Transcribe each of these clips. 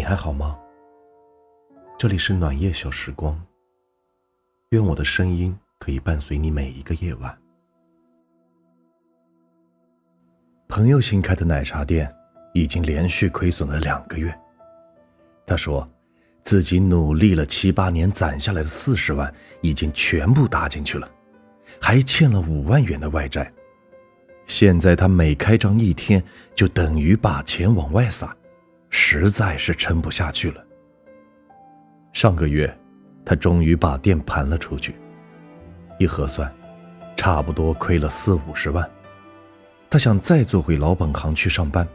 你还好吗？这里是暖夜小时光。愿我的声音可以伴随你每一个夜晚。朋友新开的奶茶店已经连续亏损了两个月。他说，自己努力了七八年攒下来的四十万已经全部搭进去了，还欠了五万元的外债。现在他每开张一天就等于把钱往外撒，实在是撑不下去了。上个月，他终于把店盘了出去，一核算，差不多亏了四五十万。他想再做回老本行去上班，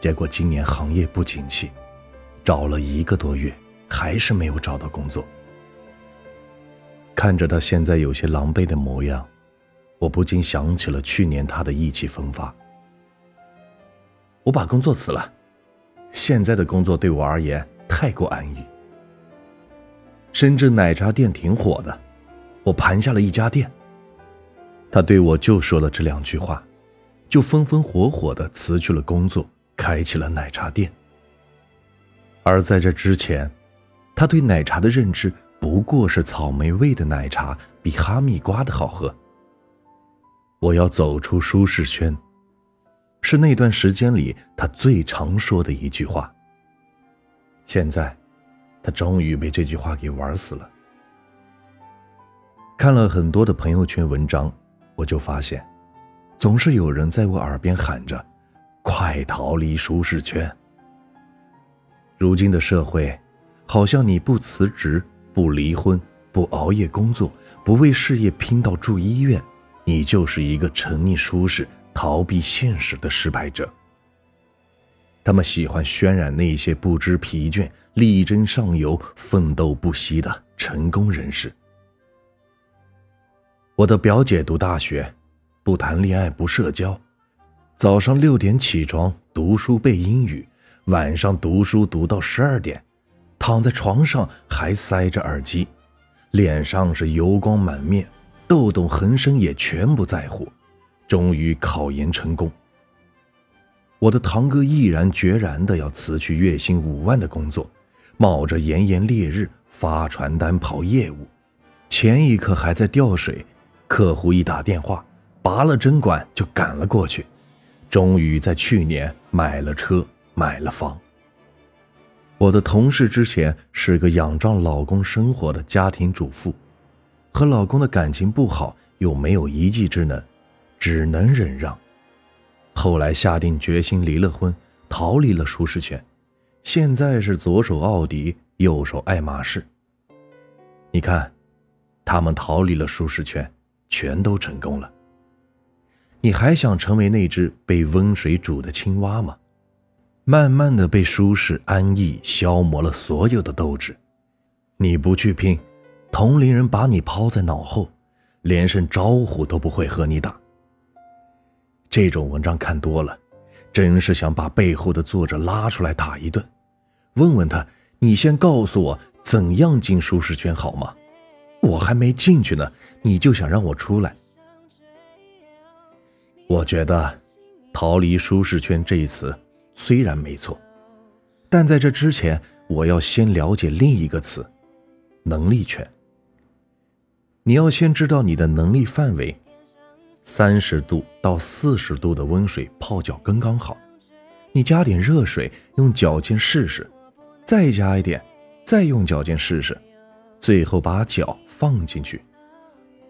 结果今年行业不景气，找了一个多月还是没有找到工作。看着他现在有些狼狈的模样。我不禁想起了去年他的意气风发。我把工作辞了，现在的工作对我而言太过安逸。深圳奶茶店挺火的，我盘下了一家店。他对我就说了这两句话，就风风火火的辞去了工作，开起了奶茶店。而在这之前，他对奶茶的认知不过是草莓味的奶茶比哈密瓜的好喝。我要走出舒适圈，是那段时间里他最常说的一句话。现在，他终于被这句话给玩死了。看了很多的朋友圈文章，我就发现，总是有人在我耳边喊着：“快逃离舒适圈。”如今的社会，好像你不辞职、不离婚、不熬夜工作、不为事业拼到住医院。你就是一个沉溺舒适、逃避现实的失败者。他们喜欢渲染那些不知疲倦、力争上游、奋斗不息的成功人士。我的表姐读大学，不谈恋爱，不社交，早上六点起床读书背英语，晚上读书读到十二点，躺在床上还塞着耳机，脸上是油光满面。痘痘横生也全不在乎，终于考研成功。我的堂哥毅然决然的要辞去月薪五万的工作，冒着炎炎烈日发传单跑业务，前一刻还在吊水，客户一打电话，拔了针管就赶了过去，终于在去年买了车买了房。我的同事之前是个仰仗老公生活的家庭主妇。和老公的感情不好，又没有一技之能，只能忍让。后来下定决心离了婚，逃离了舒适圈。现在是左手奥迪，右手爱马仕。你看，他们逃离了舒适圈，全都成功了。你还想成为那只被温水煮的青蛙吗？慢慢的被舒适安逸消磨了所有的斗志。你不去拼。同龄人把你抛在脑后，连声招呼都不会和你打。这种文章看多了，真是想把背后的作者拉出来打一顿，问问他：你先告诉我怎样进舒适圈好吗？我还没进去呢，你就想让我出来？我觉得“逃离舒适圈”这一词虽然没错，但在这之前，我要先了解另一个词——能力圈。你要先知道你的能力范围，三十度到四十度的温水泡脚刚刚好，你加点热水用脚尖试试，再加一点，再用脚尖试试，最后把脚放进去，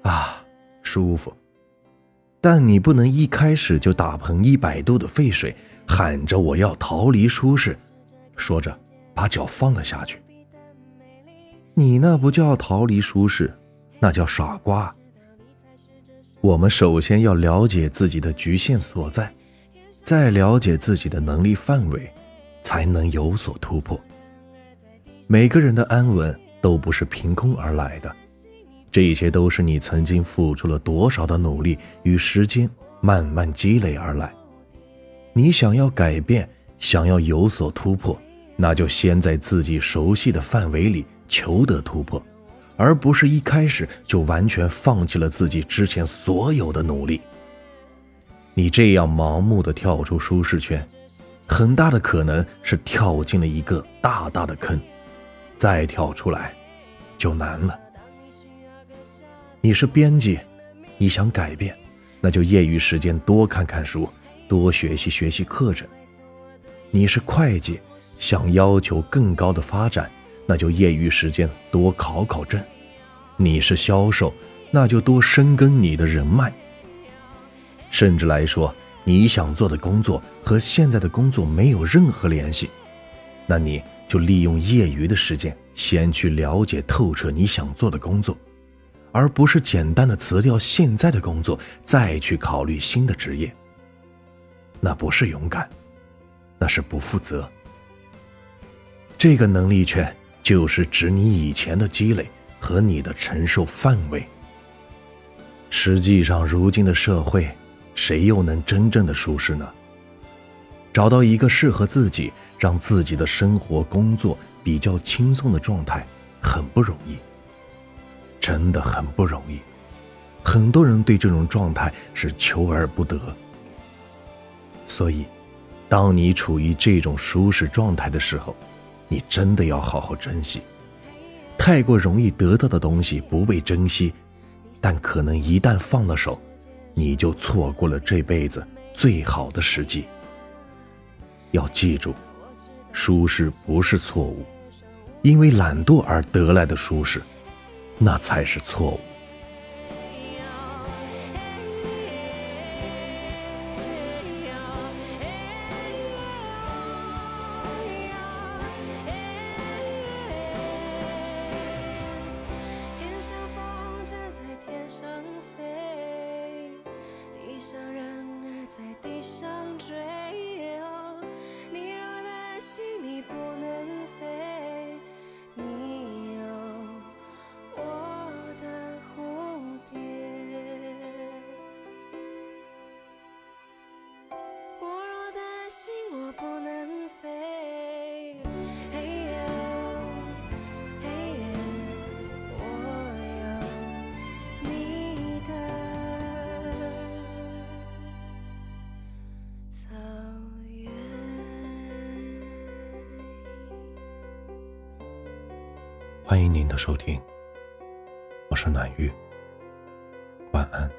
啊，舒服。但你不能一开始就打盆一百度的沸水，喊着我要逃离舒适，说着把脚放了下去，你那不叫逃离舒适。那叫傻瓜。我们首先要了解自己的局限所在，再了解自己的能力范围，才能有所突破。每个人的安稳都不是凭空而来的，这一切都是你曾经付出了多少的努力与时间慢慢积累而来。你想要改变，想要有所突破，那就先在自己熟悉的范围里求得突破。而不是一开始就完全放弃了自己之前所有的努力。你这样盲目的跳出舒适圈，很大的可能是跳进了一个大大的坑，再跳出来就难了。你是编辑，你想改变，那就业余时间多看看书，多学习学习课程。你是会计，想要求更高的发展，那就业余时间多考考证；你是销售，那就多深耕你的人脉。甚至来说，你想做的工作和现在的工作没有任何联系，那你就利用业余的时间，先去了解透彻你想做的工作，而不是简单的辞掉现在的工作，再去考虑新的职业。那不是勇敢。那是不负责。这个能力圈就是指你以前的积累和你的承受范围。实际上，如今的社会，谁又能真正的舒适呢？找到一个适合自己、让自己的生活、工作比较轻松的状态，很不容易，真的很不容易。很多人对这种状态是求而不得，所以。当你处于这种舒适状态的时候，你真的要好好珍惜。太过容易得到的东西不被珍惜，但可能一旦放了手，你就错过了这辈子最好的时机。要记住，舒适不是错误，因为懒惰而得来的舒适，那才是错误。欢迎您的收听，我是暖玉，晚安。